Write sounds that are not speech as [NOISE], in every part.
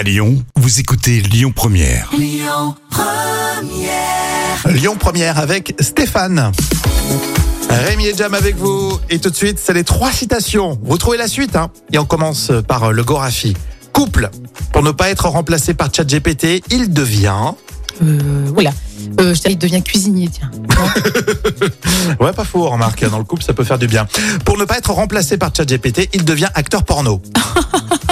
À Lyon, vous écoutez Lyon Première. Lyon Première avec Stéphane. Rémi et Jam avec vous. Et tout de suite, c'est les trois citations. Vous trouvez la suite, hein Et on commence par le Gorafi. Couple. Pour ne pas être remplacé par ChatGPT, il devient. Euh, voilà. Euh, je il devient cuisinier, tiens. [LAUGHS] Ouais, pas faux, remarque. Dans le couple, ça peut faire du bien. Pour ne pas être remplacé par ChatGPT, il devient acteur porno. [LAUGHS]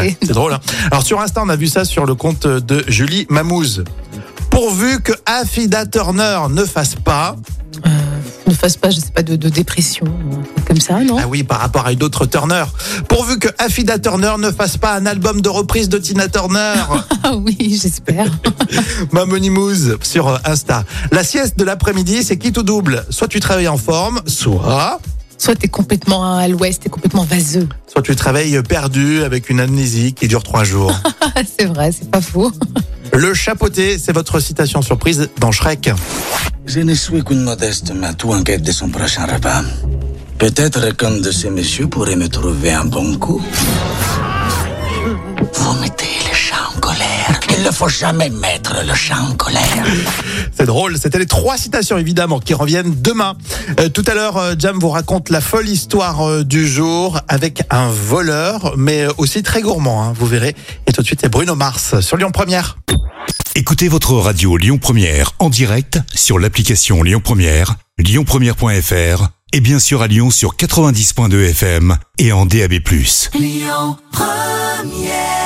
Ouais, c'est- drôle. hein. Alors sur Insta, on a vu ça sur le compte de Julie Mamouze. Pourvu que Affida Turner ne fasse pas, ne fasse pas, je sais pas, de, de dépression, comme ça, non? Ah oui, par rapport à une autre Turner, pourvu que Affida Turner ne fasse pas un album de reprise de Tina Turner, [LAUGHS] Ah oui, j'espère. [LAUGHS] Mamonimouse sur euh, Insta. La sieste de l'après-midi, c'est qui tout double? Soit tu travailles en forme, soit, Soit t'es complètement à l'ouest, t'es complètement vaseux. soit tu travailles perdu avec une amnésie qui dure trois jours. [LAUGHS] C'est vrai, c'est pas faux. Le chapeauté, c'est votre citation surprise dans Shrek. Je ne suis qu'une modeste matou en quête de son prochain repas. Peut-être qu'un de ces messieurs pourrait me trouver un bon coup. Il ne faut jamais mettre le chat en colère. [LAUGHS] C'est drôle, c'était les trois citations évidemment qui reviennent demain. Euh, tout à l'heure, euh, Jam vous raconte la folle histoire euh, du jour avec un voleur, mais aussi très gourmand, hein, vous verrez. Et tout de suite, c'est Bruno Mars sur Lyon Première. Écoutez votre radio Lyon Première en direct sur l'application Lyon Première, lyonpremière.fr et bien sûr à Lyon sur 90.2 FM et en DAB+. Lyon Première